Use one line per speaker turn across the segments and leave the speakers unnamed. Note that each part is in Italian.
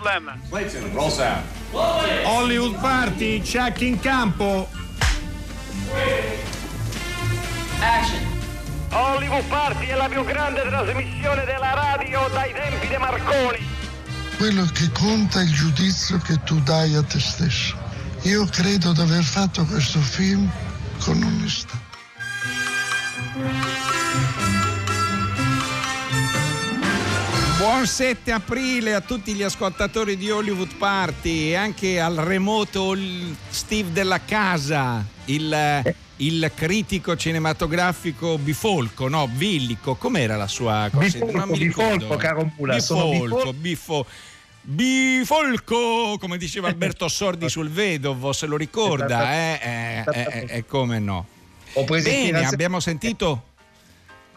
Problem.
Clayton, roll sound.
Hollywood Party, check in campo.
Action.
Hollywood Party è la più grande trasmissione della radio dai tempi di Marconi.
Quello che conta è il giudizio che tu dai a te stesso. Io credo di aver fatto questo film con onestà.
Buon 7 aprile a tutti gli ascoltatori di Hollywood Party e anche al remoto Steve della Casa, il, il critico cinematografico bifolco, no, villico, com'era la sua cosa?
Bifolco,
Non mi
bifolco, caro Mula,
Bifolco,
bifolco.
bifo- bifolco, come diceva Alberto Sordi sul Vedovo, se lo ricorda, eh? Eh, eh, eh, eh, come no. Bene, abbiamo sentito,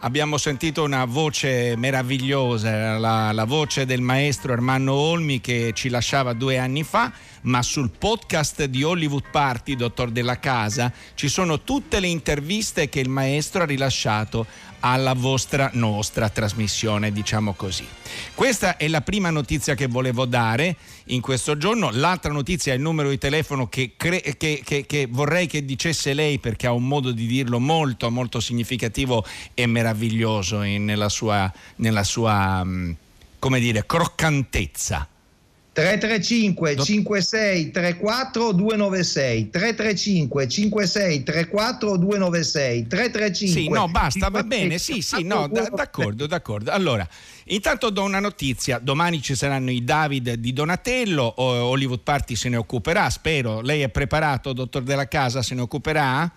abbiamo sentito una voce meravigliosa, la, la voce del maestro Ermanno Olmi che ci lasciava due anni fa, ma sul podcast di Hollywood Party, dottor Della Casa, ci sono tutte le interviste che il maestro ha rilasciato alla vostra nostra trasmissione, diciamo così. Questa è la prima notizia che volevo dare in questo giorno. L'altra notizia è il numero di telefono che, cre- che- che- che vorrei che dicesse lei perché ha un modo di dirlo molto, molto significativo e meraviglioso in- nella sua, nella sua mh, come dire, croccantezza.
335 56 34 296 335 56 34 296 335
Sì, no, basta, va
56,
bene, sì, sì, no, da-
34,
d'accordo, d'accordo. Allora, intanto do una notizia, domani ci saranno i David di Donatello, Hollywood Party se ne occuperà, spero. Lei è preparato, dottor Della Casa, se ne occuperà?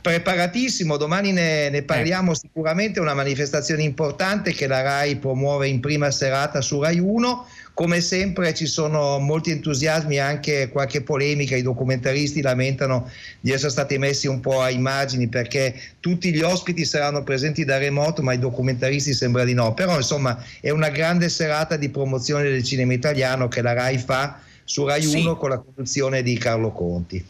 Preparatissimo, domani ne, ne parliamo sicuramente, è una manifestazione importante che la RAI promuove in prima serata su RAI 1. Come sempre ci sono molti entusiasmi e anche qualche polemica, i documentaristi lamentano di essere stati messi un po' a immagini perché tutti gli ospiti saranno presenti da remoto ma i documentaristi sembra di no, però insomma è una grande serata di promozione del cinema italiano che la RAI fa su RAI
Sì.
1 con la conduzione di Carlo Conti.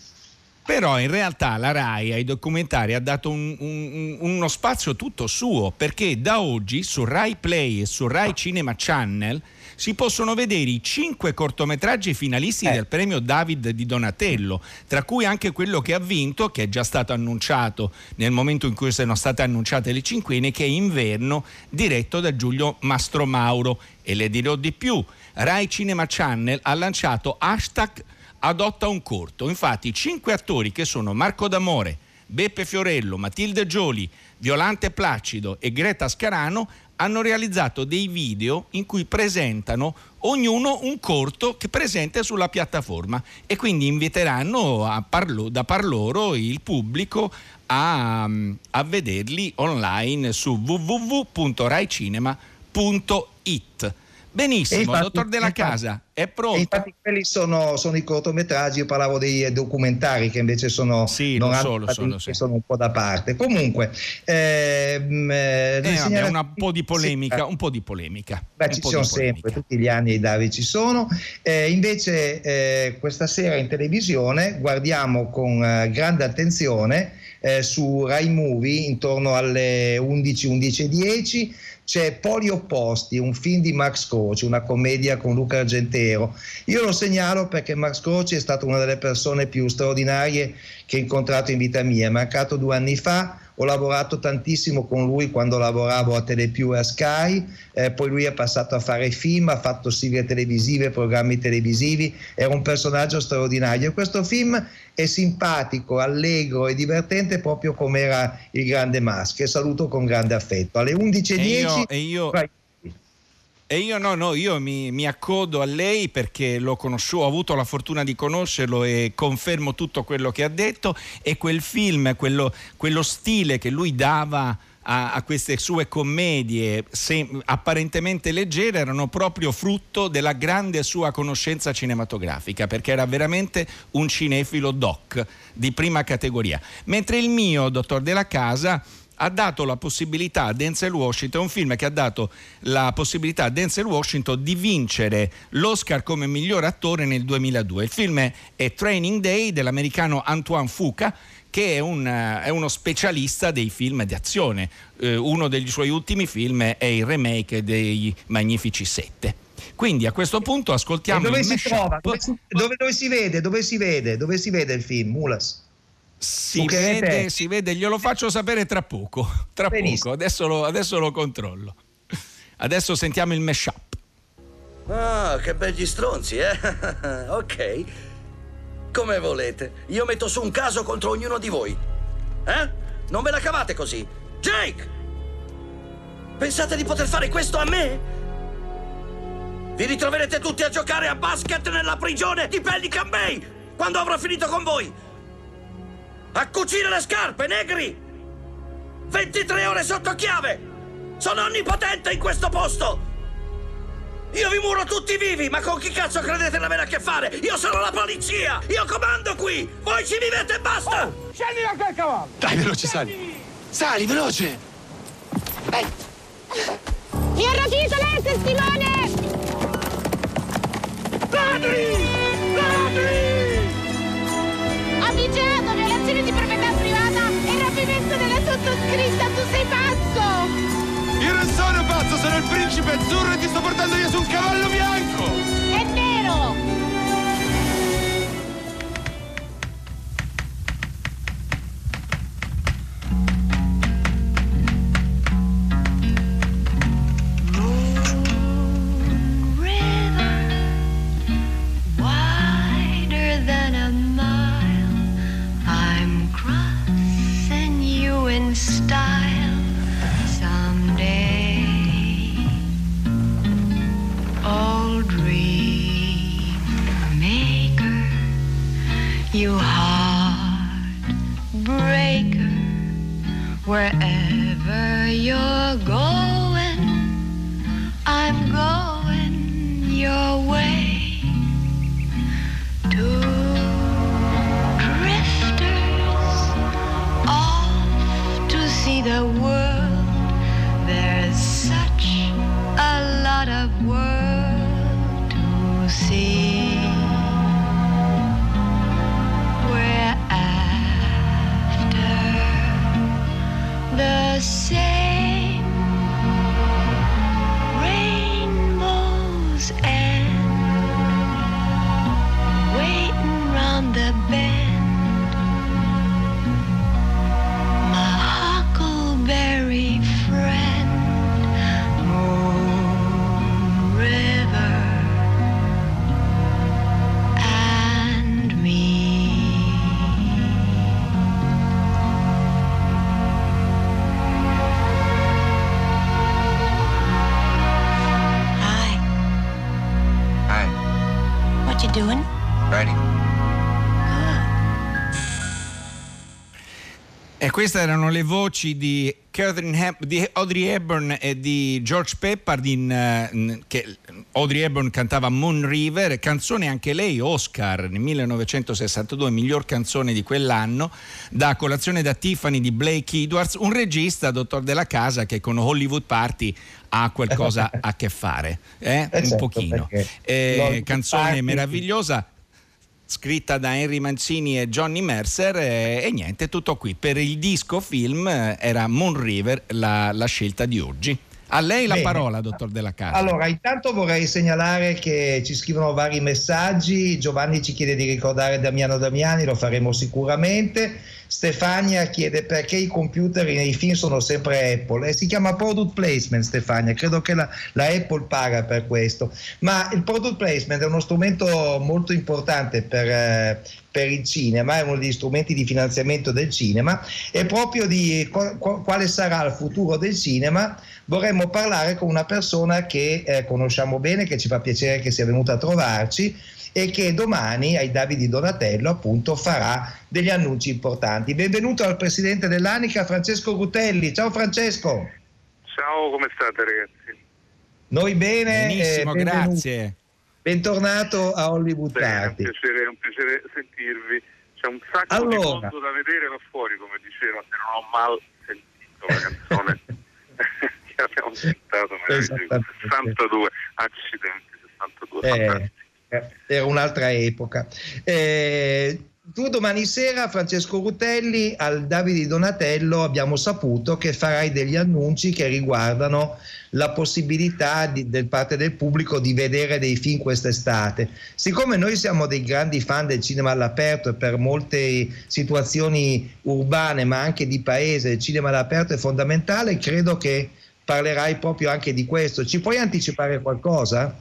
Però in realtà la RAI ai documentari ha dato un- un- uno spazio tutto suo, perché da oggi su RAI Play e su RAI Cinema Channel si possono vedere i cinque cortometraggi finalisti del premio David di Donatello, tra cui anche quello che ha vinto, che è già stato annunciato nel momento in cui sono state annunciate le cinquine, che è Inverno, diretto da Giulio Mastromauro. E le dirò di più, RAI Cinema Channel ha lanciato hashtag adotta un corto. Infatti, cinque attori che sono Marco D'Amore, Beppe Fiorello, Matilde Gioli, Violante Placido e Greta Scarano hanno realizzato dei video in cui presentano ognuno un corto che presenta sulla piattaforma e quindi inviteranno parlo- da par loro il pubblico a, a vederli online su www.raicinema.it. Benissimo,
infatti-
dottor Della
infatti-
Casa, è pronto?
infatti quelli sono, sono i cortometraggi, io parlavo dei documentari che invece sono,
Sì,
non
so, lo so, lo so.
sono un po' da parte. Comunque, ehm, eh,
Eh, vabbè, una- un po' di polemica, un po' di polemica.
Beh, ci sono sempre, tutti gli anni i Davi ci sono. Eh, invece eh, questa sera in televisione guardiamo con eh, grande attenzione eh, su Rai Movie intorno alle 11, 11 e 10 c'è Poli Opposti, un film di Max Croce, una commedia con Luca Argentero. Io lo segnalo perché Max Croce è stata una delle persone più straordinarie che ho incontrato in vita mia. È mancato due anni fa, ho lavorato tantissimo con lui quando lavoravo a Telepiù e a Sky, eh, poi lui è passato a fare film, ha fatto sigle televisive, programmi televisivi, era un personaggio straordinario. Questo film è simpatico, allegro e divertente proprio come era il grande Max, che saluto con grande affetto. Alle 11.10
E io- e io-
vai.
E io no, no, io mi, mi accodo a lei perché l'ho conosciuto, ho avuto la fortuna di conoscerlo e confermo tutto quello che ha detto e quel film, quello, quello stile che lui dava a, queste sue commedie se- apparentemente leggere erano proprio frutto della grande sua conoscenza cinematografica perché era veramente un cinefilo doc di prima categoria. Mentre il mio, dottor Della Casa, ha dato la possibilità a Denzel Washington, un film che ha dato la possibilità a Denzel Washington di vincere l'Oscar come miglior attore nel 2002. Il film è, Training Day dell'americano Antoine Fuca che è, un, eh, è uno specialista dei film di azione. Eh, uno dei suoi ultimi film è il remake dei Magnifici Sette. Quindi a questo punto ascoltiamo
E dove si trova? Dove si, dove- dove si vede? Dove si vede? Dove si vede il film, Mulas?
Si vede, si vede, glielo faccio sapere tra poco. Tra
Benissimo.
poco, adesso lo, adesso lo controllo. Adesso sentiamo il mashup.
Ah, che begli stronzi, eh? ok. Come volete. Io metto su un caso contro ognuno di voi. Eh? Non ve la cavate così. Jake! Pensate di poter fare questo a me? Vi ritroverete tutti a giocare a basket nella prigione di Pelican Bay quando avrò finito con voi. A cucire le scarpe, negri! 23 ore sotto chiave! Sono onnipotente in questo posto! Io vi muro tutti vivi, ma con chi cazzo credete di avere a che fare? Io sono la polizia! Io comando qui! Voi ci vivete e basta!
Scendi da quel cavallo!
Dai, veloce, sali. Sali, veloce.
Mi ha rapito lei, testimone!
Ladri! Ladri!
Sottoscritta! Tu sei pazzo!
Io non sono pazzo, sono il principe azzurro e ti sto portando via su un cavallo bianco.
Wherever you're
queste erano le voci di, Hep- di Audrey Hepburn e di George Peppard in, eh, che Audrey Hepburn cantava Moon River, canzone anche lei Oscar nel 1962, miglior canzone di quell'anno, da colazione da Tiffany di Blake Edwards, un regista, dottor della casa, che con Hollywood Party ha qualcosa a che fare, eh?
Eh
un
certo,
pochino. Eh, canzone meravigliosa scritta da Henry Mancini e Johnny Mercer eh, e niente, tutto qui. Per il disco film eh, era Moon River la, la scelta di oggi. A lei la
Bene.
parola, dottor Della Casa.
Allora, intanto vorrei segnalare che ci scrivono vari messaggi. Giovanni ci chiede di ricordare Damiano Damiani, lo faremo sicuramente. Stefania chiede perché i computer nei film sono sempre Apple. E si chiama product placement, Stefania. Credo che la, la Apple paga per questo. Ma il product placement è uno strumento molto importante per, eh, per il cinema, è uno degli strumenti di finanziamento del cinema e proprio di qu- qu- quale sarà il futuro del cinema vorremmo parlare con una persona che eh, conosciamo bene, che ci fa piacere che sia venuta a trovarci e che domani ai Davidi Donatello appunto farà degli annunci importanti. Benvenuto al presidente dell'Anica Francesco Rutelli. Ciao Francesco.
Ciao, come state ragazzi?
Noi bene.
Benissimo,
eh,
grazie.
Bentornato a Hollywood
Bene, è un
Party.
piacere, è un piacere sentirvi. C'è un sacco di
Allora.
mondo da vedere là fuori, come diceva, se non ho mal sentito la canzone che abbiamo sentato,
Esattamente.
62, accidenti, 62,
Eh,
fantastico.
eh, era un'altra epoca. Eh, tu domani sera, Francesco Rutelli, al Davide Donatello abbiamo saputo che farai degli annunci che riguardano la possibilità di, del parte del pubblico di vedere dei film quest'estate. Siccome noi siamo dei grandi fan del cinema all'aperto e per molte situazioni urbane ma anche di paese il cinema all'aperto è fondamentale, credo che parlerai proprio anche di questo. Ci puoi anticipare qualcosa?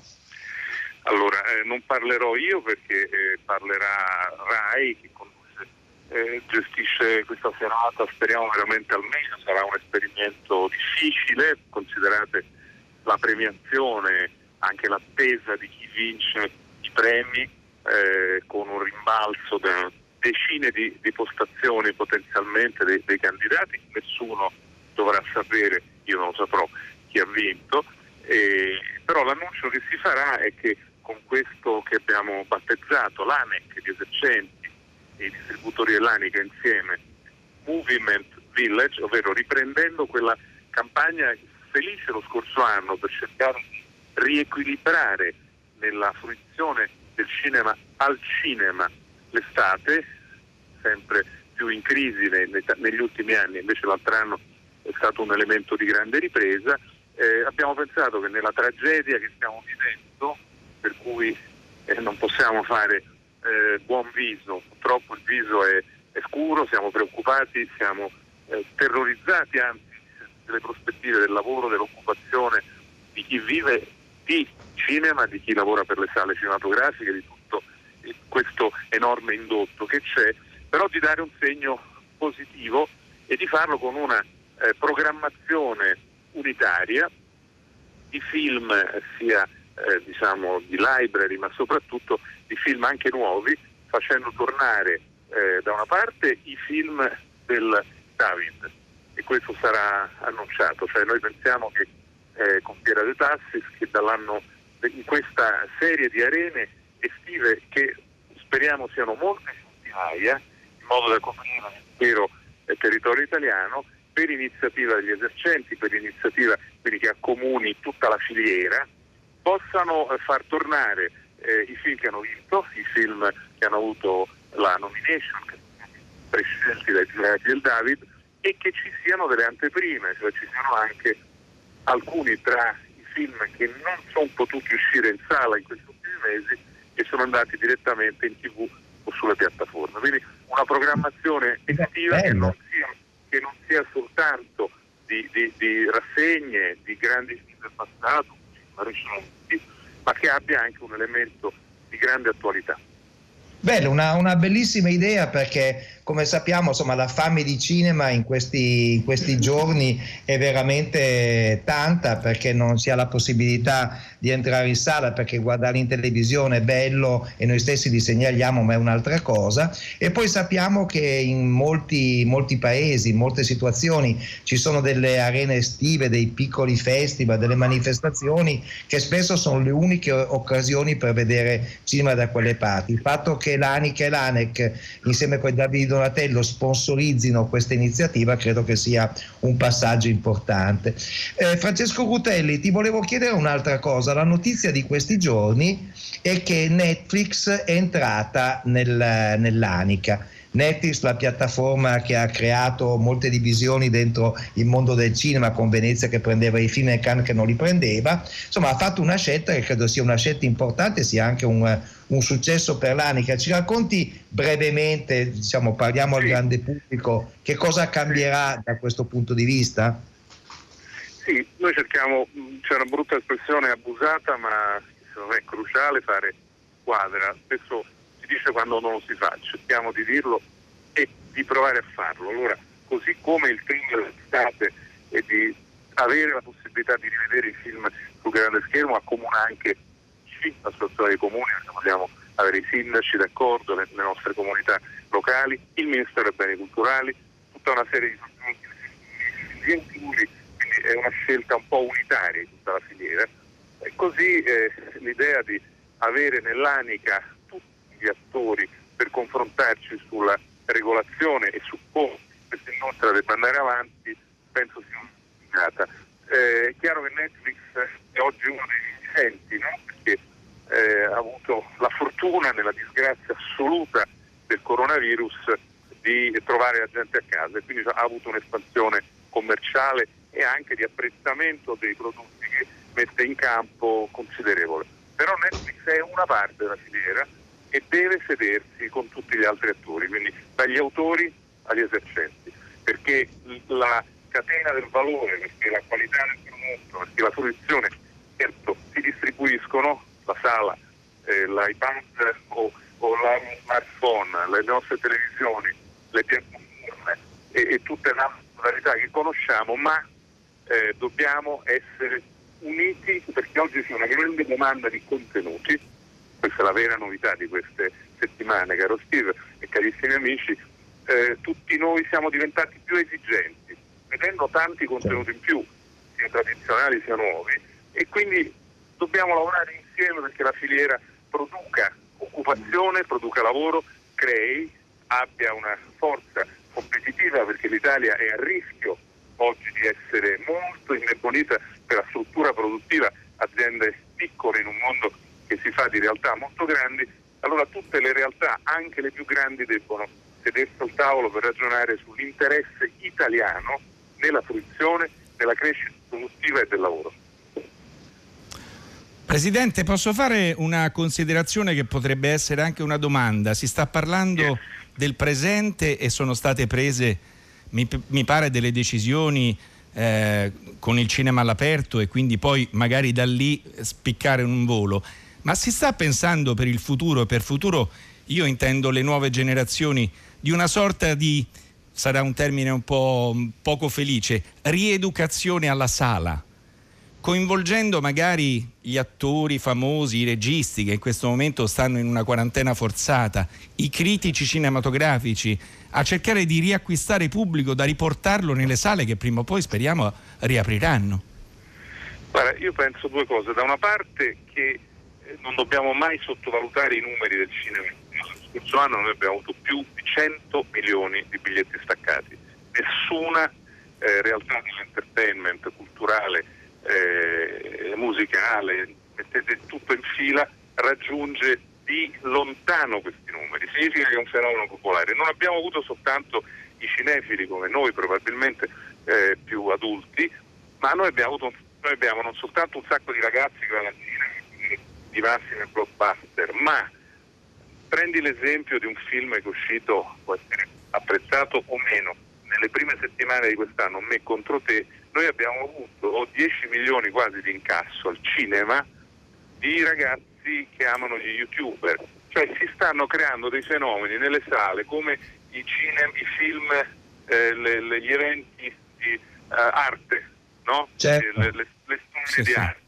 Allora, eh, non parlerò io perché eh, parlerà Rai che conduce, eh, gestisce questa serata, speriamo veramente al meglio, sarà un esperimento difficile, considerate la premiazione, anche l'attesa di chi vince i premi eh, con un rimbalzo da decine di, di postazioni potenzialmente dei, dei candidati, nessuno dovrà sapere, io non lo saprò chi ha vinto, eh, però l'annuncio che si farà è che con questo che abbiamo battezzato l'ANEC, gli esercenti e i distributori dell'ANICA insieme, Movement Village, ovvero riprendendo quella campagna felice lo scorso anno per cercare di riequilibrare nella fruizione del cinema al cinema l'estate, sempre più in crisi negli ultimi anni, invece l'altro anno è stato un elemento di grande ripresa, eh, abbiamo pensato che nella tragedia che stiamo vivendo per cui eh, non possiamo fare eh, buon viso, purtroppo il viso è, è scuro, siamo preoccupati, siamo eh, terrorizzati anzi delle prospettive del lavoro, dell'occupazione di chi vive di cinema, di chi lavora per le sale cinematografiche, di tutto questo enorme indotto che c'è, però di dare un segno positivo e di farlo con una eh, programmazione unitaria di film sia eh, diciamo, di library, ma soprattutto di film anche nuovi, facendo tornare eh, da una parte i film del David e questo sarà annunciato, cioè noi pensiamo che eh, con Piera de Tassis che dall'anno in questa serie di arene estive che speriamo siano molte centinaia in modo da coprire l'intero eh, territorio italiano per iniziativa degli esercenti, per iniziativa quindi che accomuni tutta la filiera possano eh, far tornare eh, i film che hanno vinto, i film che hanno avuto la nomination, prescelti dai giurati del David, e che ci siano delle anteprime, cioè ci siano anche alcuni tra i film che non sono potuti uscire in sala in questi ultimi mesi e sono andati direttamente in tv o sulle piattaforme. Quindi una programmazione estiva che non sia, che non sia soltanto di, di, di rassegne, di grandi film del passato, recenti, ma che abbia anche un elemento di grande attualità.
Bello, una, una bellissima idea perché come sappiamo, insomma, la fame di cinema in questi, in questi, giorni è veramente tanta perché non si ha la possibilità di entrare in sala perché guardare in televisione è bello e noi stessi li segnaliamo, ma è un'altra cosa. E poi sappiamo che in molti, molti paesi, in molte situazioni ci sono delle arene estive, dei piccoli festival, delle manifestazioni che spesso sono le uniche occasioni per vedere cinema da quelle parti. Il fatto che l'ANIC e l'ANEC insieme con Davide Donatello sponsorizzino questa iniziativa credo che sia un passaggio importante. Eh, Francesco Rutelli, ti volevo chiedere un'altra cosa. La notizia di questi giorni è che Netflix è entrata nel, nell'Anica. Netflix, la piattaforma che ha creato molte divisioni dentro il mondo del cinema con Venezia che prendeva i film e Cannes che non li prendeva, insomma ha fatto una scelta che credo sia una scelta importante, sia anche un, un successo per l'Anica. Ci racconti brevemente, diciamo, parliamo al grande pubblico, che cosa cambierà da questo punto di vista?
Sì, noi cerchiamo, c'è una brutta espressione abusata, ma secondo me è cruciale fare quadra. Spesso dice quando non lo si fa, cerchiamo di dirlo e di provare a farlo. Allora, così come il film dell'estate e di avere la possibilità di rivedere i film sul grande schermo accomuna anche l'associazione dei comuni, perché vogliamo avere i sindaci d'accordo, le, le, nostre comunità locali, il Ministero dei Beni Culturali, tutta una serie di soggetti quindi è una scelta un po' unitaria in tutta la filiera. E così eh, l'idea di avere nell'anica gli attori per confrontarci sulla regolazione e su come questa industria debba andare avanti penso sia una eh, È chiaro che Netflix è oggi uno dei vincenti, no? perché eh, ha avuto la fortuna nella disgrazia assoluta del coronavirus di trovare la gente a casa e quindi ha avuto un'espansione commerciale e anche di apprezzamento dei prodotti che mette in campo considerevole. Però Netflix è una parte della filiera e deve sedersi con tutti gli altri attori, quindi dagli autori agli esercenti, perché la catena del valore, perché la qualità del prodotto, perché la fruizione, certo, si distribuiscono, la sala, eh, l'iPad o, o la smartphone, le nostre televisioni, le piattaforme e, e tutte le modalità che conosciamo, ma eh, dobbiamo essere uniti perché oggi c'è una grande domanda di contenuti, questa è la vera novità di queste settimane, caro Steve e carissimi amici, eh, tutti noi siamo diventati più esigenti, vedendo tanti contenuti in più, sia tradizionali sia nuovi, e quindi dobbiamo lavorare insieme perché la filiera produca occupazione, produca lavoro, crei, abbia una forza competitiva perché l'Italia è a rischio oggi di essere molto indebolita per la struttura produttiva, aziende piccole in un mondo che si fa di realtà molto grandi, allora tutte le realtà, anche le più grandi, debbono sedersi al tavolo per ragionare sull'interesse italiano nella fruizione, nella crescita produttiva e del lavoro.
Presidente, posso fare una considerazione che potrebbe essere anche una domanda? Si sta parlando yes. del presente e sono state prese, mi, mi pare, delle decisioni eh, con il cinema all'aperto e quindi poi magari da lì spiccare un volo. Ma si sta pensando per il futuro, per futuro io intendo le nuove generazioni, di una sorta di, sarà un termine un po' poco felice, rieducazione alla sala? coinvolgendo magari gli attori famosi, i registi che in questo momento stanno in una quarantena forzata, i critici cinematografici, a cercare di riacquistare pubblico, da riportarlo nelle sale che prima o poi speriamo riapriranno?
Guarda, io penso due cose. Da una parte che non dobbiamo mai sottovalutare i numeri del cinema. Lo scorso anno noi abbiamo avuto più di 100 milioni di biglietti staccati. Nessuna eh, realtà dell'entertainment culturale eh, musicale, mettete tutto in fila, raggiunge di lontano questi numeri. Significa che è un fenomeno popolare. Non abbiamo avuto soltanto i cinefili come noi, probabilmente eh, più adulti, ma noi abbiamo, avuto, noi abbiamo non soltanto un sacco di ragazzi che vanno al cinema, di massimi blockbuster, ma prendi l'esempio di un film che è uscito, può essere apprezzato o meno, nelle prime settimane di quest'anno, Me contro te, noi abbiamo avuto 10 milioni quasi di incasso al cinema di ragazzi che amano gli youtuber, cioè si stanno creando dei fenomeni nelle sale come i, cinema, i film, eh, le, le, gli eventi di uh, arte, no?
certo.
le, le, le, sì, di sì. arte.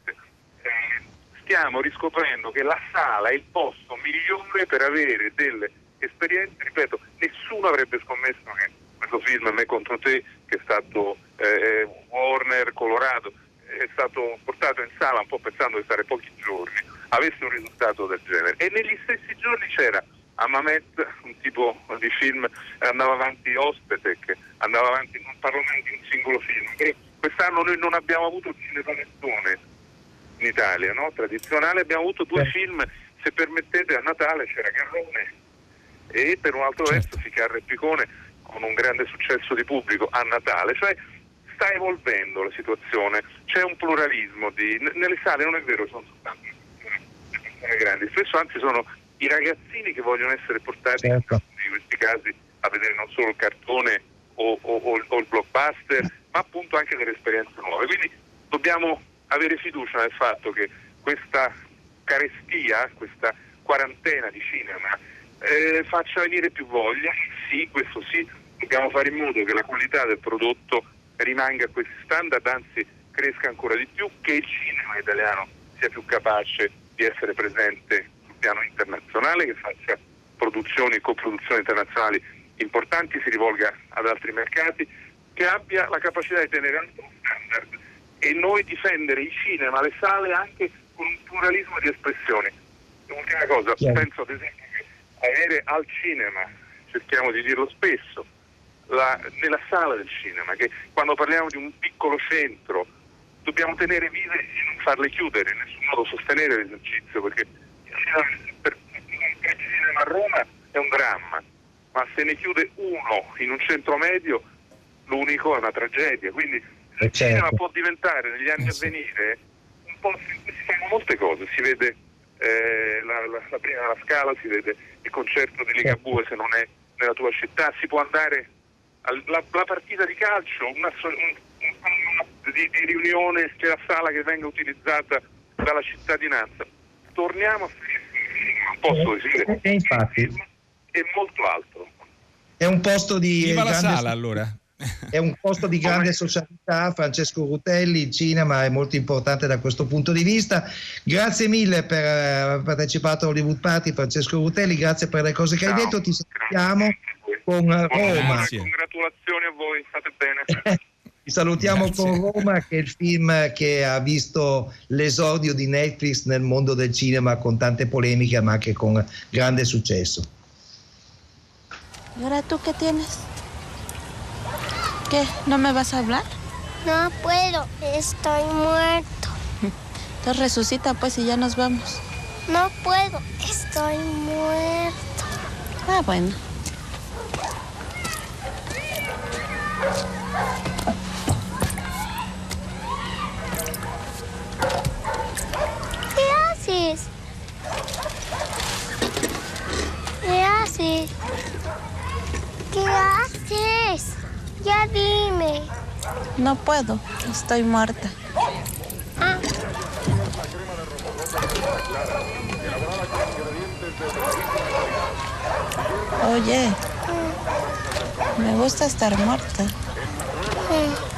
Eh, stiamo riscoprendo che la sala è il posto migliore per avere delle esperienze, ripeto, nessuno avrebbe scommesso che questo film Me contro te, che è stato eh, Warner Colorado, è stato portato in sala un po' pensando di stare pochi giorni, avesse un risultato del genere. E negli stessi giorni c'era Amamet, un tipo di film, andava avanti Ospetec, andava avanti, non parlo neanche di un singolo film, però quest'anno noi non abbiamo avuto il cinepanettone in Italia, no? tradizionale, abbiamo avuto due eh. film, se permettete a Natale c'era Garrone e per un altro certo. verso Ficarra e Picone con un grande successo di pubblico a Natale, cioè sta evolvendo la situazione, c'è un pluralismo di... nelle sale non è vero, sono soltanto persone grandi, spesso anzi sono i ragazzini che vogliono essere portati certo. in questi casi a vedere non solo il cartone o, o, o il blockbuster, ma appunto anche delle esperienze nuove. Quindi dobbiamo avere fiducia nel fatto che questa carestia, questa quarantena di cinema eh, faccia venire più voglia, sì, questo sì, dobbiamo fare in modo che la qualità del prodotto rimanga a questi standard, anzi cresca ancora di più, che il cinema italiano sia più capace di essere presente sul piano internazionale, che faccia produzioni e coproduzioni internazionali importanti, si rivolga ad altri mercati, che abbia la capacità di tenere alto lo standard e noi difendere il cinema, le sale anche con un pluralismo di espressioni. Ultima cosa, penso ad esempio che avere al cinema, cerchiamo di dirlo spesso, la, nella sala del cinema, che quando parliamo di un piccolo centro dobbiamo tenere vive e non farle chiudere, in nessun modo sostenere l'esercizio, perché il cinema, per il cinema a Roma è un dramma, ma se ne chiude uno in un centro medio, l'unico è una tragedia. Quindi il
Eh, certo.
cinema può diventare negli anni a venire un po' si fanno molte cose, si vede eh, la, la, la prima alla Scala, si vede il concerto di Ligabue se non è nella tua città, si può andare alla la partita di calcio, una, so- un, un- di, di riunione, c'è la sala che venga utilizzata dalla cittadinanza. Torniamo a un posto di
E Eh, infatti
e molto altro.
è un posto di
Viva la sala allora.
È un posto di grande socialità, Francesco Rutelli, il cinema è molto importante da questo punto di vista. Grazie mille per aver partecipato a Hollywood Party, Francesco Rutelli, grazie per le cose che hai
Ciao.
detto, ti sentiamo con Roma.
Grazie.
Congratulazioni a voi, state bene.
Ti salutiamo
Grazie.
con Roma, che è il film che ha visto l'esordio di Netflix nel mondo del cinema con tante polemiche, ma anche con grande successo.
¿Y ahora tú qué tienes? ¿Qué? ¿No me vas a hablar?
No puedo, estoy muerto.
Entonces resucita pues y ya nos vamos.
No puedo, estoy muerto.
Ah, bueno.
¿Qué haces? ¿Qué haces? ¿Qué haces? Ya dime.
No puedo, estoy muerta.
Ah,
Oye, me gusta estar muerta.
mm.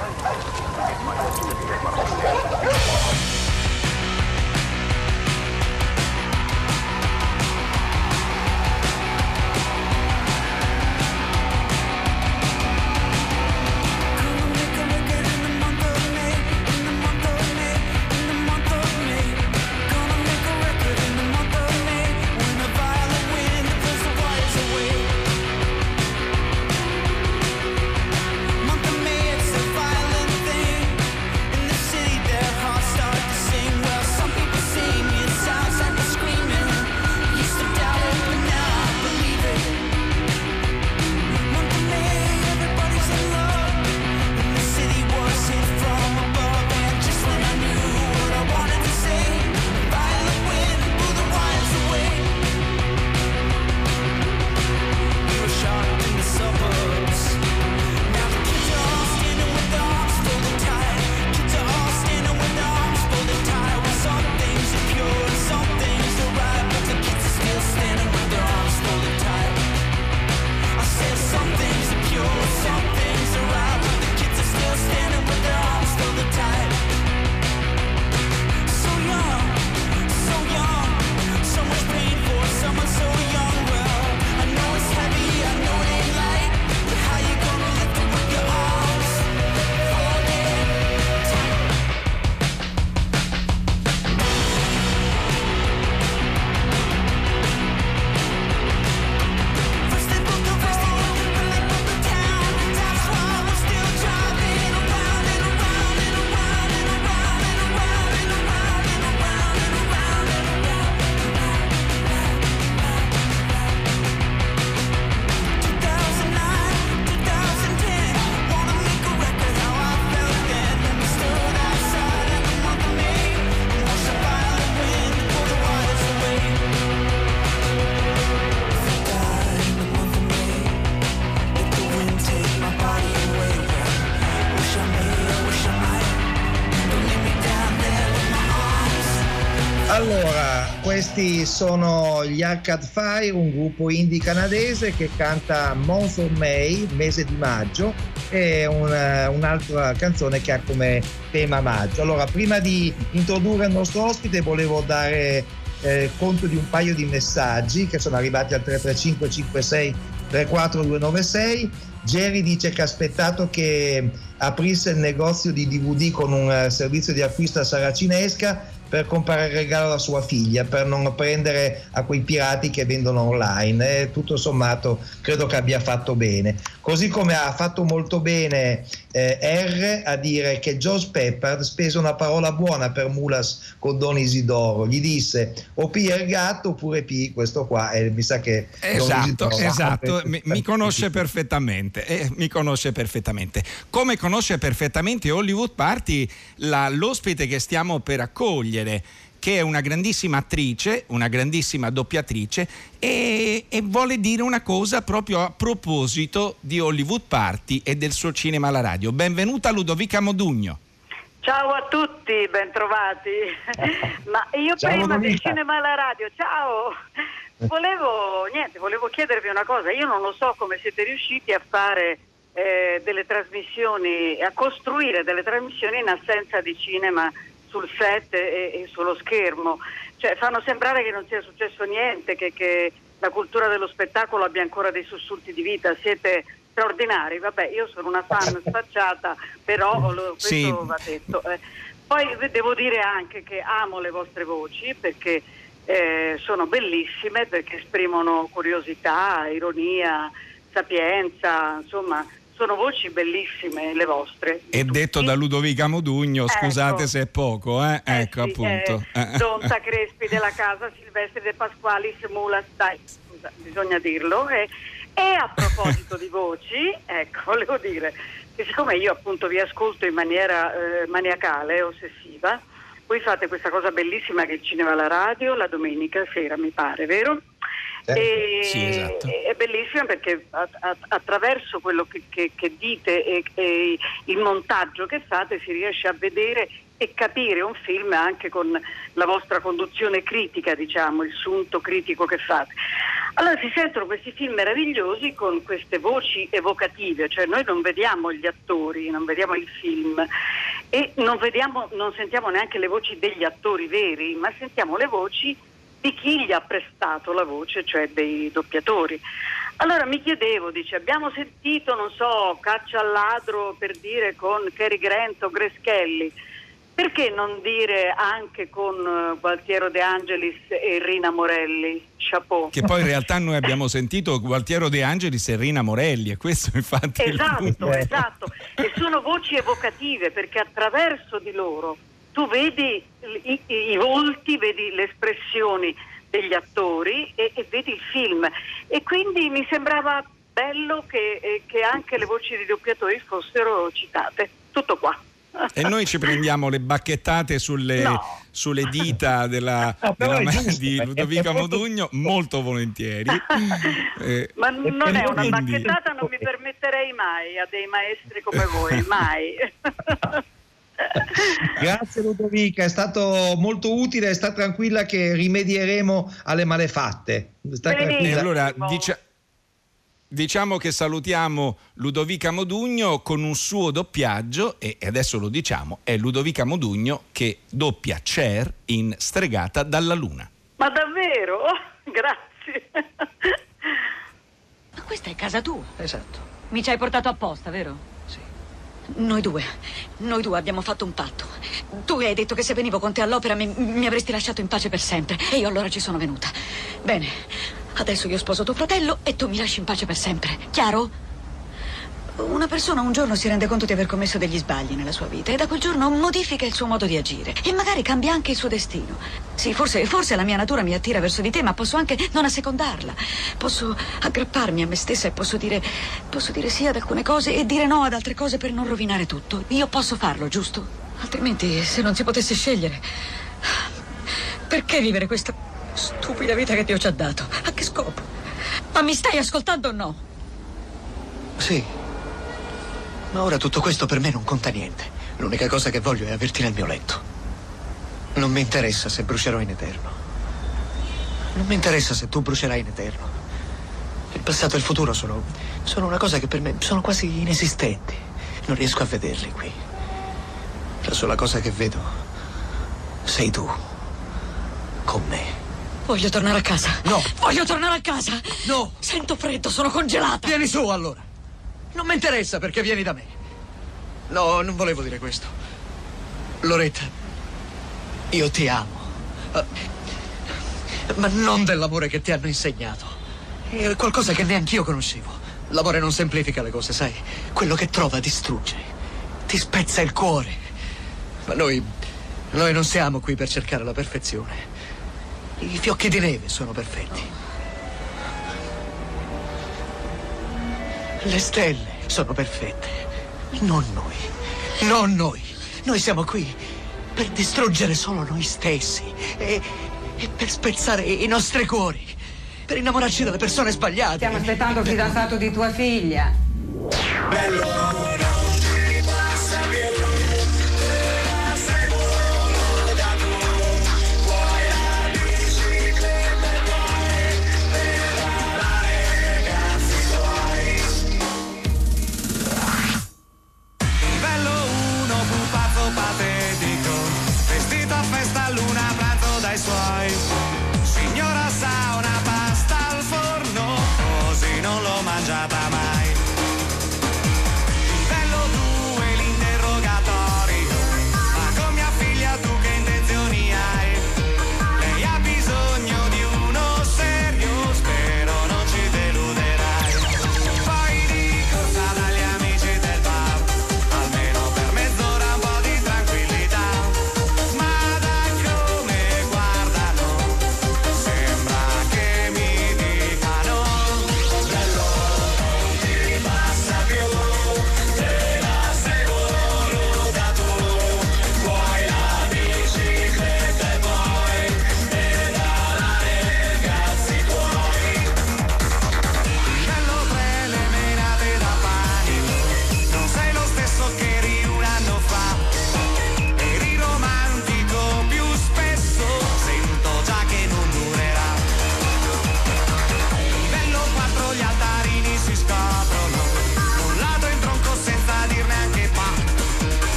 Questi sono gli Arcade Fire, un gruppo indie canadese che canta Month of May, mese di maggio, e una- un'altra canzone che ha come tema maggio. Allora, prima di introdurre il nostro ospite, volevo dare eh, conto di un paio di messaggi che sono arrivati al 335 56 34 296. Jerry dice che ha aspettato che aprisse il negozio di DVD con un eh, servizio di acquisto a Saracinesca per comprare il regalo alla sua figlia, per non prendere a quei pirati che vendono online. E tutto sommato credo che abbia fatto bene. Così come ha fatto molto bene eh, R a dire che Joe Pepper spese una parola buona per Mulas con Don Isidoro. Gli disse o pia il gatto oppure pi questo qua. E mi sa che
Esatto, esatto, mi, mi conosce perfettamente, eh, mi conosce perfettamente. Come conosce perfettamente Hollywood Party la, l'ospite che stiamo per accogliere che è una grandissima attrice, una grandissima doppiatrice e, e, vuole dire una cosa proprio a proposito di Hollywood Party e del suo cinema alla radio. Benvenuta Ludovica Modugno.
Ciao a tutti, bentrovati. Ma io
Ciao,
prima del
Ludovica.
cinema alla radio, ciao. Volevo, niente, volevo chiedervi una cosa. Io non lo so come siete riusciti a fare eh, delle trasmissioni, a costruire delle trasmissioni in assenza di cinema sul set e, e sullo schermo. Cioè, fanno sembrare che non sia successo niente, che, che la cultura dello spettacolo abbia ancora dei sussulti di vita. Siete straordinari. Vabbè, io sono una fan sfacciata, però lo- questo
Sì.
va detto. eh. Poi devo dire anche che amo le vostre voci perché eh, sono bellissime, perché esprimono curiosità, ironia, sapienza, insomma, sono voci bellissime le vostre.
È detto da Ludovica Modugno, scusate
Ecco.
se è poco, eh? ecco
Sì,
appunto.
eh, Donta Crespi della casa Silvestri De Pasquali Mulas, dai, scusa, bisogna dirlo. E, e a proposito di voci, ecco, volevo dire che siccome io appunto vi ascolto in maniera eh, maniacale, ossessiva, voi fate questa cosa bellissima che il cinema alla radio la domenica sera, mi pare, vero? E-
Sì, esatto.
È bellissima perché attraverso quello che, che- che dite e, e il montaggio che fate si riesce a vedere e capire un film anche con la vostra conduzione critica, diciamo, il sunto critico che fate. Allora si sentono questi film meravigliosi con queste voci evocative, cioè noi non vediamo gli attori, non vediamo il film e non, vediamo, non sentiamo neanche le voci degli attori veri, ma sentiamo le voci di chi gli ha prestato la voce, cioè dei doppiatori. Allora mi chiedevo, dice, abbiamo sentito, non so, Caccia al ladro per dire con Cary Grant o Grace Kelly, perché non dire anche con eh, Gualtiero De Angelis e Rina Morelli? Chapeau.
Che poi in realtà noi abbiamo sentito Gualtiero De Angelis e Rina Morelli e questo infatti è
Esatto,
punto.
esatto. E sono voci evocative perché attraverso di loro tu vedi i, i- i volti, vedi le espressioni degli attori e, e vedi il film. E quindi mi sembrava bello che, eh, che anche le voci dei doppiatori fossero citate. Tutto qua.
E noi ci prendiamo le bacchettate sulle,
No.
sulle dita della,
No,
della
giusto,
di Ludovica Modugno molto volentieri. Eh,
Ma non è una
quindi-
bacchettata, non mi permetterei mai a dei maestri come voi, mai.
Grazie Ludovica, è stato molto utile, sta tranquilla che rimedieremo alle malefatte. Sta.
E allora dicia- diciamo che salutiamo Ludovica Modugno con un suo doppiaggio e adesso lo diciamo, è Ludovica Modugno che doppia Cher in Stregata dalla Luna.
Ma davvero? Grazie.
Ma questa è casa tua.
Esatto.
Mi ci hai portato apposta, vero?
Sì.
Noi due, noi due abbiamo fatto un patto. Tu hai detto che se venivo con te all'opera mi, mi avresti lasciato in pace per sempre. E io allora ci sono venuta. Bene, adesso io sposo tuo fratello e tu mi lasci in pace per sempre. Chiaro? Una persona un giorno si rende conto di aver commesso degli sbagli nella sua vita e da quel giorno modifica il suo modo di agire e magari cambia anche il suo destino. Sì, forse, forse la mia natura mi attira verso di te, ma posso anche non assecondarla. Posso aggrapparmi a me stessa e posso dire, posso dire sì ad alcune cose e dire no ad altre cose per non rovinare tutto. Io posso farlo, giusto? Altrimenti, se non si potesse scegliere, perché vivere questa stupida vita che Dio ci ha dato? A che scopo? Ma mi stai ascoltando o no?
Sì. Ma ora tutto questo per me non conta niente. L'unica cosa che voglio è averti nel mio letto. Non mi interessa se brucerò in eterno. Non mi interessa se tu brucerai in eterno. Il passato e il futuro sono, sono una cosa che per me sono quasi inesistenti. Non riesco a vederli qui. La sola cosa che vedo sei tu. Con me.
Voglio tornare a casa.
No.
Voglio tornare a casa.
No.
Sento freddo, sono congelata.
Vieni su allora. Non mi interessa perché vieni da me. No, non volevo dire questo. Loretta, Io ti amo. Eh, Ma non dell'amore che ti hanno insegnato. È qualcosa che neanch'io conoscevo. L'amore non semplifica le cose, sai? Quello che trova distrugge. Ti spezza il cuore. Ma noi. Noi non siamo qui per cercare la perfezione. I fiocchi di neve sono perfetti. Le stelle sono perfette. Non noi. Non noi. Noi siamo qui per distruggere solo noi stessi e, e per spezzare i nostri cuori. Per innamorarci delle persone sbagliate.
Stiamo aspettando il fidanzato di tua figlia.
Livello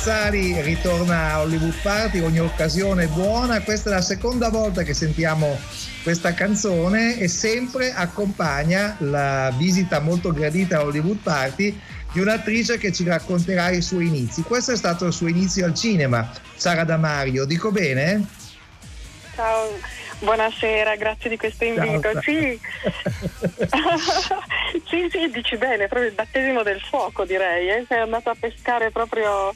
Max Pezzali ritorna a Hollywood Party, ogni occasione è buona, questa è la seconda volta che sentiamo questa canzone e sempre accompagna la visita molto gradita a Hollywood Party di un'attrice che ci racconterà i suoi inizi. Questo è stato il suo inizio al cinema, Sara Damario, dico bene?
Ciao, buonasera, grazie di questo invito.
Ciao.
Sì. sì, sì, dici bene, proprio il battesimo del fuoco direi, eh? sei andato a pescare proprio...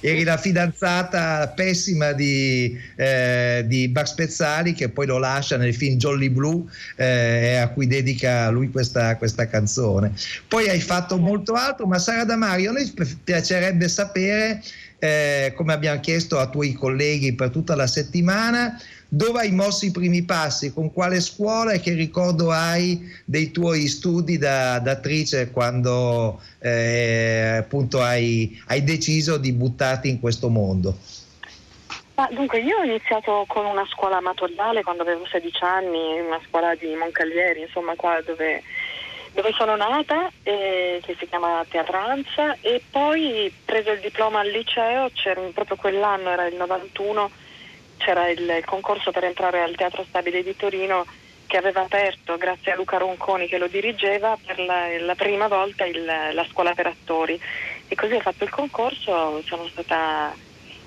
Eri la fidanzata pessima di, eh, di Bugs Pezzali che poi lo lascia nel film Jolly Blue eh, a cui dedica lui questa, questa canzone. Poi hai fatto molto altro, ma Sara Damario, a noi pi- piacerebbe sapere, eh, come abbiamo chiesto a tuoi colleghi per tutta la settimana, dove hai mosso i primi passi, con quale scuola e che ricordo hai dei tuoi studi da, da attrice quando eh, appunto hai, hai deciso di buttarti in questo mondo?
Ma dunque, io ho iniziato con una scuola amatoriale quando avevo 16 anni, una scuola di Moncalieri, insomma qua dove, dove sono nata, eh, che si chiama Teatranza, e poi preso il diploma al liceo, proprio quell'anno, era il 91, c'era il, concorso per entrare al Teatro Stabile di Torino che aveva aperto, grazie a Luca Ronconi che lo dirigeva, per la, la prima volta il- la scuola per attori. E così ho fatto il concorso, sono stata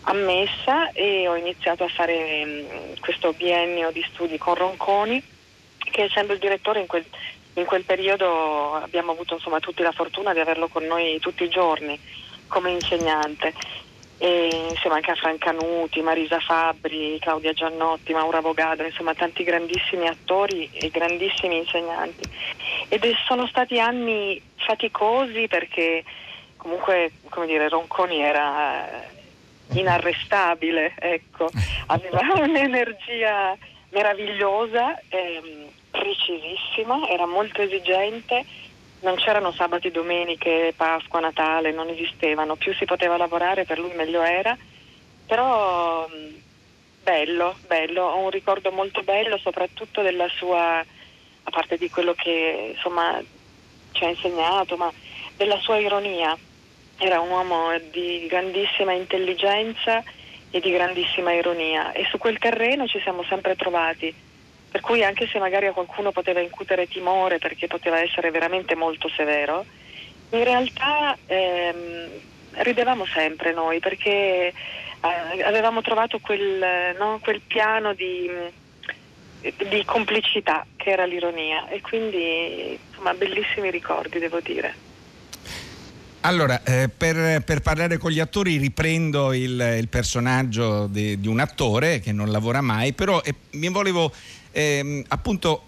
ammessa e ho iniziato a fare mh, questo biennio di studi con Ronconi, che essendo il direttore in quel, in quel periodo abbiamo avuto insomma tutti la fortuna di averlo con noi tutti i giorni come insegnante. E insieme anche a Franca Nuti, Marisa Fabbri, Claudia Giannotti, Maura Bogado, insomma tanti grandissimi attori e grandissimi insegnanti. Ed sono stati anni faticosi perché comunque, come dire, Ronconi era inarrestabile, ecco, aveva un'energia meravigliosa, ehm, precisissima, era molto esigente, non c'erano sabati, domeniche, Pasqua, Natale, non esistevano, più si poteva lavorare per lui meglio era, però mh, bello, bello, ho un ricordo molto bello soprattutto della sua, a parte di quello che insomma ci ha insegnato, ma della sua ironia. Era un uomo di grandissima intelligenza e di grandissima ironia e su quel terreno ci siamo sempre trovati. Per cui anche se magari a qualcuno poteva incutere timore perché poteva essere veramente molto severo, in realtà ehm, ridevamo sempre noi perché eh, avevamo trovato quel, no, quel piano di, di complicità che era l'ironia e quindi insomma bellissimi ricordi devo dire.
Allora, eh, per, per, parlare con gli attori riprendo il, il personaggio di, di, un attore che non lavora mai, però eh, mi volevo ehm, appunto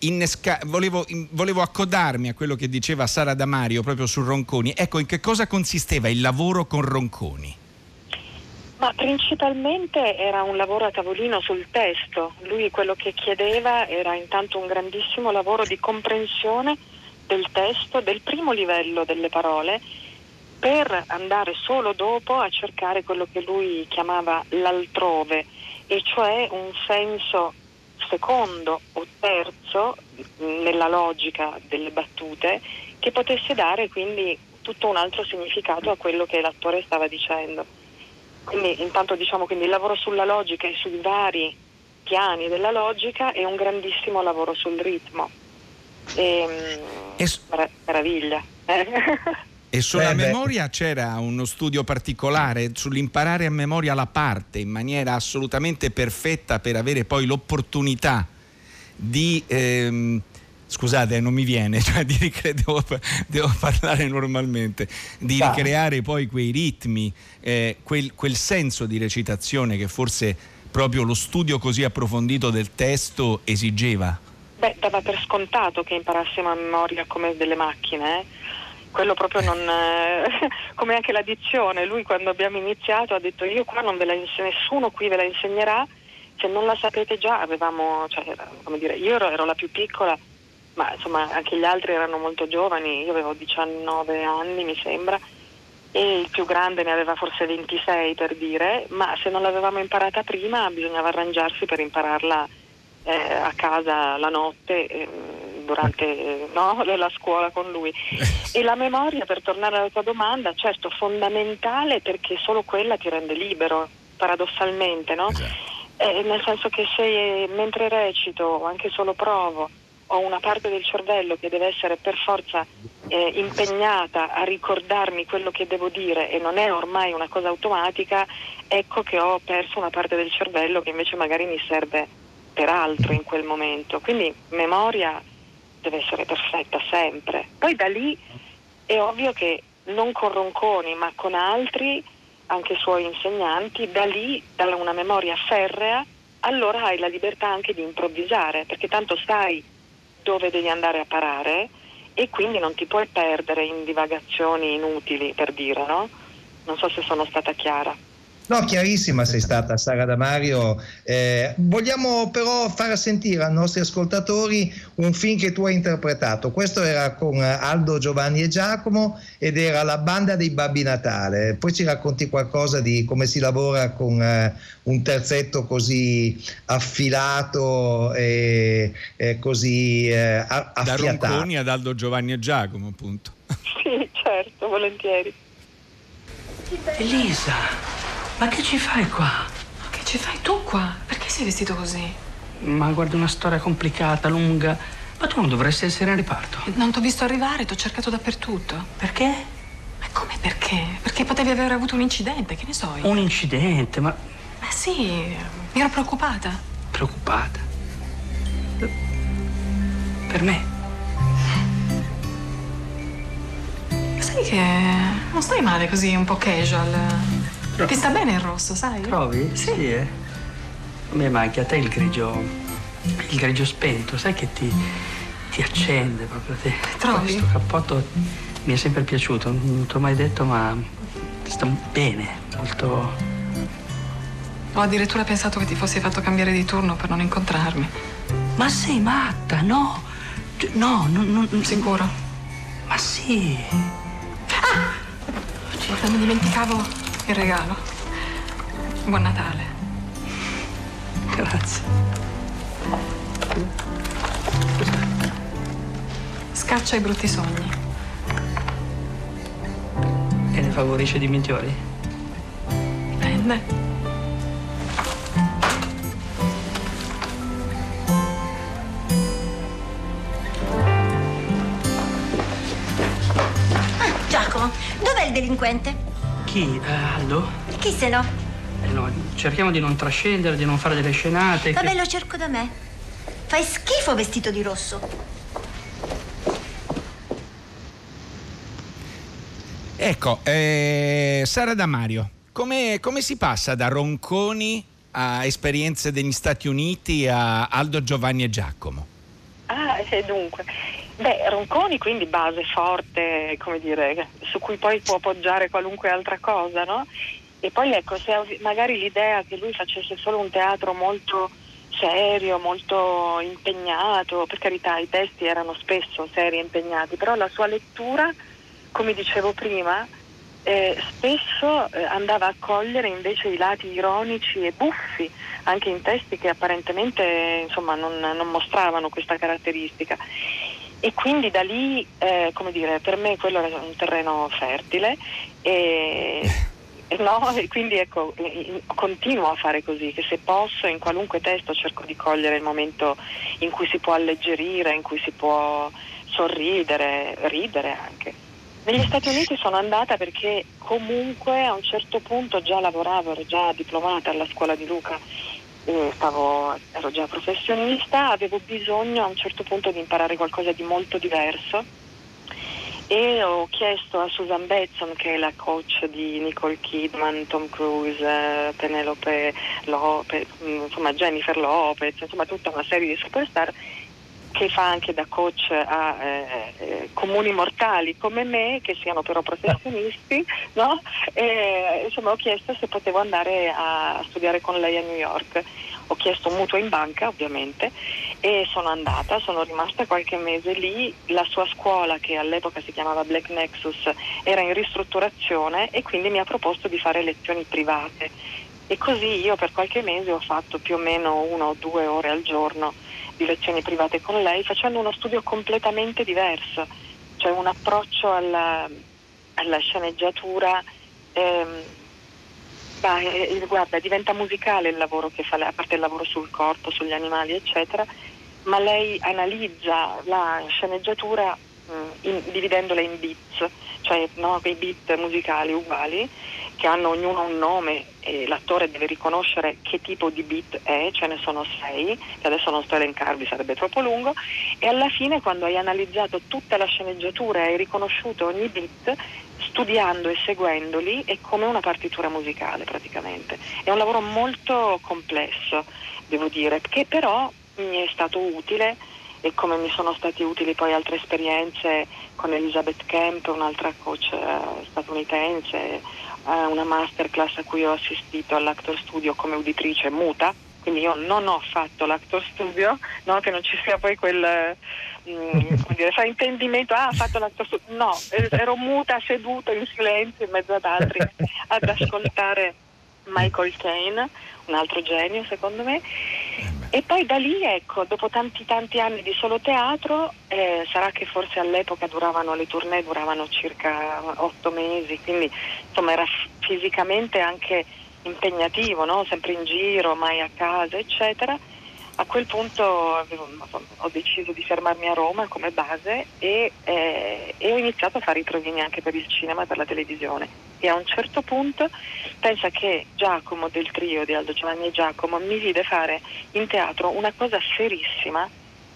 innesca- volevo, in, volevo, accodarmi a quello che diceva Sara Damario proprio su Ronconi. Ecco, in che cosa consisteva il lavoro con Ronconi?
Ma principalmente era un lavoro a tavolino sul testo. Lui quello che chiedeva era intanto un grandissimo lavoro di comprensione del testo, del primo livello delle parole, per andare solo dopo a cercare quello che lui chiamava l'altrove, e cioè un senso secondo o terzo nella logica delle battute che potesse dare quindi tutto un altro significato a quello che l'attore stava dicendo. Quindi intanto diciamo quindi il lavoro sulla logica e sui vari piani della logica e un grandissimo lavoro sul ritmo. E,
Es-
mer- meraviglia.
E sulla
Eh
memoria c'era uno studio particolare sull'imparare a memoria la parte in maniera assolutamente perfetta per avere poi l'opportunità di... ehm, scusate, non mi viene, cioè di ricre- devo, devo parlare normalmente, di
Dai.
ricreare poi quei ritmi, eh, quel, quel senso di recitazione che forse proprio lo studio così approfondito del testo esigeva.
Beh, dava per scontato che imparassimo a memoria come delle macchine, eh. Quello proprio non... eh, come anche l'addizione, lui quando abbiamo iniziato ha detto io qua non ve la insegno, nessuno qui ve la insegnerà, se non la sapete già avevamo, cioè, come dire, io ero, ero la più piccola, ma insomma anche gli altri erano molto giovani, io avevo 19 anni mi sembra, e il più grande ne aveva forse 26 per dire, ma se non l'avevamo imparata prima bisognava arrangiarsi per impararla eh, a casa la notte eh, durante eh, no, la scuola con lui. E la memoria, per tornare alla tua domanda, certo fondamentale perché solo quella ti rende libero, paradossalmente, no? Eh, nel senso che se mentre recito o anche solo provo ho una parte del cervello che deve essere per forza eh, impegnata a ricordarmi quello che devo dire e non è ormai una cosa automatica, ecco che ho perso una parte del cervello che invece magari mi serve per altro in quel momento. Quindi memoria deve essere perfetta sempre. Poi da lì è ovvio che non con Ronconi ma con altri, anche suoi insegnanti, da lì, da una memoria ferrea, allora hai la libertà anche di improvvisare, perché tanto sai dove devi andare a parare e quindi non ti puoi perdere in divagazioni inutili, per dire, no? Non so se sono stata chiara.
No, chiarissima sei stata Sara Damario. Eh, vogliamo però far sentire ai nostri ascoltatori un film che tu hai interpretato. Questo era con Aldo, Giovanni e Giacomo ed era La banda dei Babbi Natale. Poi ci racconti qualcosa di come si lavora con eh, un terzetto così affilato e, e così eh, a-
Da
affiatato.
Ronconi ad Aldo Giovanni e Giacomo, appunto.
Sì, certo, volentieri.
Elisa, ma che ci fai qua?
Che ci fai tu qua? Perché sei vestito così?
Ma guarda, una storia complicata, lunga. Ma tu non dovresti essere in riparto.
Non ti ho visto arrivare, ti ho cercato dappertutto.
Perché?
Ma come perché? Perché potevi aver avuto un incidente, che ne so io.
Un incidente, ma
Ma sì, mi ero preoccupata.
preoccupata. Per me?
Sai che non stai male così, un po' casual. Ti sta bene il rosso, sai?
Trovi? Sì, eh. A me manca a te il grigio. Il grigio spento, sai che ti, ti accende proprio te.
Trovi?
Questo cappotto mi è sempre piaciuto, non ti ho mai detto, ma sta bene, molto.
Ho addirittura pensato che ti fossi fatto cambiare di turno per non incontrarmi.
Ma sei matta, no? Cioè, No, non. non
Sicuro?
Ma sì.
Non mi dimenticavo il regalo. Buon Natale.
Grazie.
Scaccia i brutti sogni.
E ne favorisce di migliori?
Dipende.
Ah, Giacomo, dov'è il delinquente?
Chi? Eh, Aldo?
Chi se no?
Eh, no, cerchiamo di non trascendere, di non fare delle scenate. che-
Vabbè, lo cerco da me. Fai schifo vestito di rosso.
Ecco, eh, Sara Damario, come, come si passa da Ronconi a esperienze degli Stati Uniti a Aldo Giovanni e Giacomo?
Ah, e dunque. Beh, Ronconi quindi base forte, come dire, su cui poi può appoggiare qualunque altra cosa, no? E poi ecco, se magari l'idea che lui facesse solo un teatro molto serio, molto impegnato, per carità i testi erano spesso seri e impegnati, però la sua lettura, come dicevo prima, eh, spesso eh, andava a cogliere invece i lati ironici e buffi, anche in testi che apparentemente insomma, non, non mostravano questa caratteristica. E quindi da lì, eh, come dire, per me quello era un terreno fertile e, no, e quindi ecco, in- continuo a fare così, che se posso in qualunque testo cerco di cogliere il momento in cui si può alleggerire, in cui si può sorridere, ridere anche. Negli Stati Uniti sono andata perché comunque a un certo punto già lavoravo, ero già diplomata alla scuola di Luca, stavo- ero già professionista, avevo bisogno a un certo punto di imparare qualcosa di molto diverso. E ho chiesto a Susan Betson, che è la coach di Nicole Kidman, Tom Cruise, eh, Penelope Lopez, mm, insomma Jennifer Lopez, insomma tutta una serie di superstar che fa anche da coach a eh, eh, comuni mortali come me, che siano però professionisti, no? E, insomma ho chiesto se potevo andare a studiare con lei a New York. Ho chiesto un mutuo in banca ovviamente e sono andata, sono rimasta qualche mese lì, la sua scuola che all'epoca si chiamava Black Nexus era in ristrutturazione e quindi mi ha proposto di fare lezioni private e così io per qualche mese ho fatto più o meno una o due ore al giorno di lezioni private con lei facendo uno studio completamente diverso, cioè un approccio alla, alla sceneggiatura. ehm, bah, eh, guarda, diventa musicale il lavoro che fa a parte il lavoro sul corpo, sugli animali, eccetera, ma lei analizza la sceneggiatura mh, in- dividendola in beats, cioè no, quei beat musicali uguali che hanno ognuno un nome e l'attore deve riconoscere che tipo di beat è, ce ne sono sei, che adesso non sto a elencarvi, sarebbe troppo lungo, e alla fine quando hai analizzato tutta la sceneggiatura e hai riconosciuto ogni beat, studiando e seguendoli è come una partitura musicale praticamente. È un lavoro molto complesso, devo dire, che però mi è stato utile e come mi sono stati utili poi altre esperienze con Elizabeth Kemp, un'altra coach eh, statunitense, eh, una masterclass a cui ho assistito all'Actor Studio come uditrice muta, quindi io non ho fatto l'Actor Studio, no, che non ci sia poi quel eh, mm, come dire, fraintendimento, ah ha fatto l'Actor Studio, no, eh, ero muta seduta in silenzio in mezzo ad altri ad ascoltare Michael Caine, un altro genio secondo me. E poi da lì, ecco, dopo tanti tanti anni di solo teatro, eh, sarà che forse all'epoca duravano le tournée, duravano circa otto mesi, quindi insomma era fisicamente anche impegnativo, no? sempre in giro, mai a casa, eccetera. A quel punto avevo- ho deciso di fermarmi a Roma come base e, eh, e ho iniziato a fare i provini anche per il cinema e per la televisione. E a un certo punto pensa che Giacomo del trio di Aldo Giovanni e Giacomo mi vide fare in teatro una cosa serissima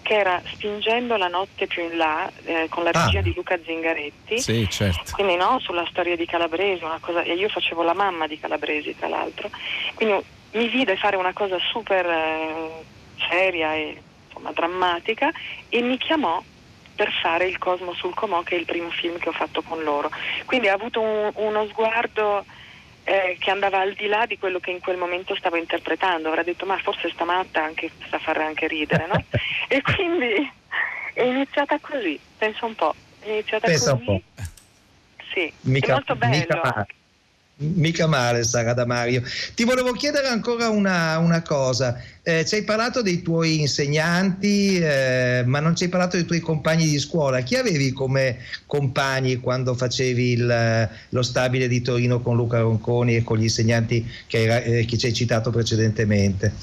che era Spingendo la notte più in là eh, con la
Ah.
regia di Luca Zingaretti.
Sì, certo.
Quindi no, sulla storia di Calabresi, una cosa, e io facevo la mamma di Calabresi tra l'altro, quindi mi vide fare una cosa super eh, seria e insomma, drammatica e mi chiamò per fare il Cosmo sul Comò che è il primo film che ho fatto con loro. Quindi ha avuto un- uno sguardo eh, che andava al di là di quello che in quel momento stavo interpretando, avrà detto ma forse sta matta anche, sa fare anche ridere, no? e quindi è iniziata così, pensa un po', è iniziata
Pensa un
così.
po'.
Sì,
Mica-
è molto bello.
Mica male. Sara Damario. Ti volevo chiedere ancora una, una cosa. Eh, ci hai parlato dei tuoi insegnanti, eh, ma non ci hai parlato dei tuoi compagni di scuola. Chi avevi come compagni quando facevi il- lo stabile di Torino con Luca Ronconi e con gli insegnanti che, eh, che ci hai citato precedentemente?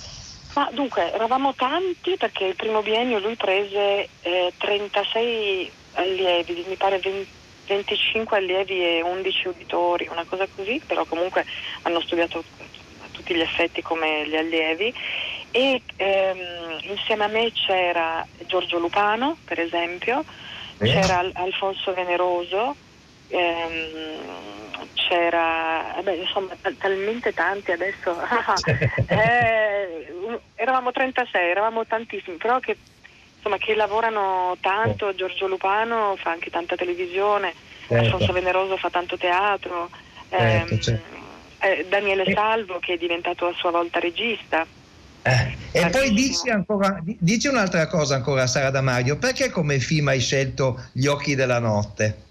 Ma dunque, eravamo tanti perché il primo biennio lui prese eh, 36 allievi, mi pare 20 25 allievi e 11 uditori, una cosa così, però comunque hanno studiato a tutti gli effetti come gli allievi. E ehm, insieme a me c'era Giorgio Lupano, per esempio,
Eh.
c'era Al- Alfonso Veneroso, ehm, c'era, vabbè, insomma, tal- talmente tanti adesso, Eh, eravamo 36, eravamo tantissimi, però che, insomma, che lavorano tanto, Giorgio Lupano fa anche tanta televisione,
Certo.
Alfonso Veneroso fa tanto teatro,
Certo,
ehm,
certo.
eh, Daniele Salvo che è diventato a sua volta regista.
E poi dici, ancora, di- dici un'altra cosa ancora Sara Damario, perché come film hai scelto Gli occhi della notte?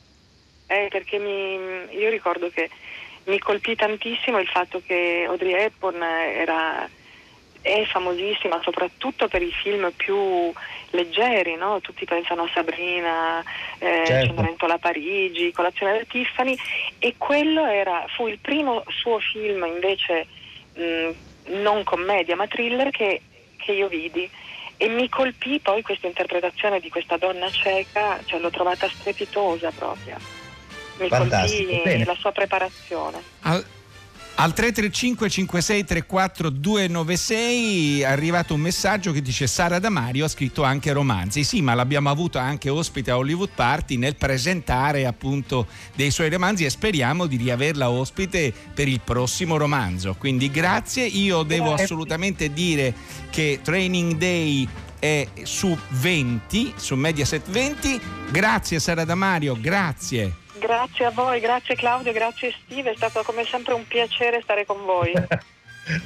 Eh, perché mi, io ricordo che mi colpì tantissimo il fatto che Audrey Hepburn era, è famosissima soprattutto per i film più leggeri, no? tutti pensano a Sabrina, eh,
Certo.
Cenerentola a Parigi, Colazione da Tiffany e quello era, fu il primo suo film invece mh, non commedia ma thriller che, che io vidi e mi colpì poi questa interpretazione di questa donna cieca, cioè l'ho trovata strepitosa proprio. Mi
Fantastico,
colpì
bene.
la sua preparazione.
Al, al 335 56 34 296 è arrivato un messaggio che dice Sara Damario ha scritto anche romanzi. Sì, ma l'abbiamo avuto anche ospite a Hollywood Party nel presentare appunto dei suoi romanzi e speriamo di riaverla ospite per il prossimo romanzo. Quindi grazie, io devo assolutamente dire che Training Day è su 20, su Mediaset 20. Grazie Sara Damario, grazie.
Grazie a voi, grazie Claudio, grazie Steve, è stato come sempre un piacere stare con voi.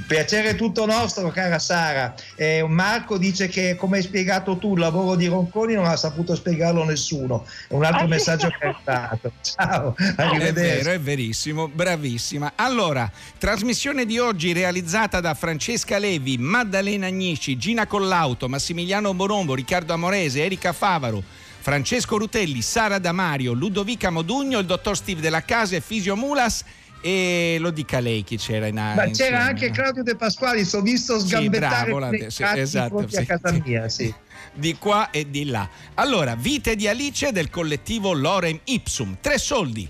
Piacere tutto nostro, cara Sara. Eh, Marco dice che, come hai spiegato tu, il lavoro di Ronconi non ha saputo spiegarlo nessuno. È un altro
Ah,
messaggio che hai dato. Ciao,
È
arrivederci.
vero, è verissimo, bravissima. Allora, trasmissione di oggi realizzata da Francesca Levi, Maddalena Agnici, Gina Collauto, Massimiliano Borombo, Riccardo Amorese, Erika Favaro, Francesco Rutelli, Sara Damario, Ludovica Modugno, il dottor Steve Della Casa e Fisio Mulas e lo dica lei chi c'era in
Ma
insieme.
c'era anche Claudio De Pasquali, ho visto
Sì,
sgambettare
bravo, la-
dei
sì, esatto, sì,
a casa
sì.
mia, sì.
di qua e di là. Allora, Vite di Alice del collettivo Lorem Ipsum, tre soldi.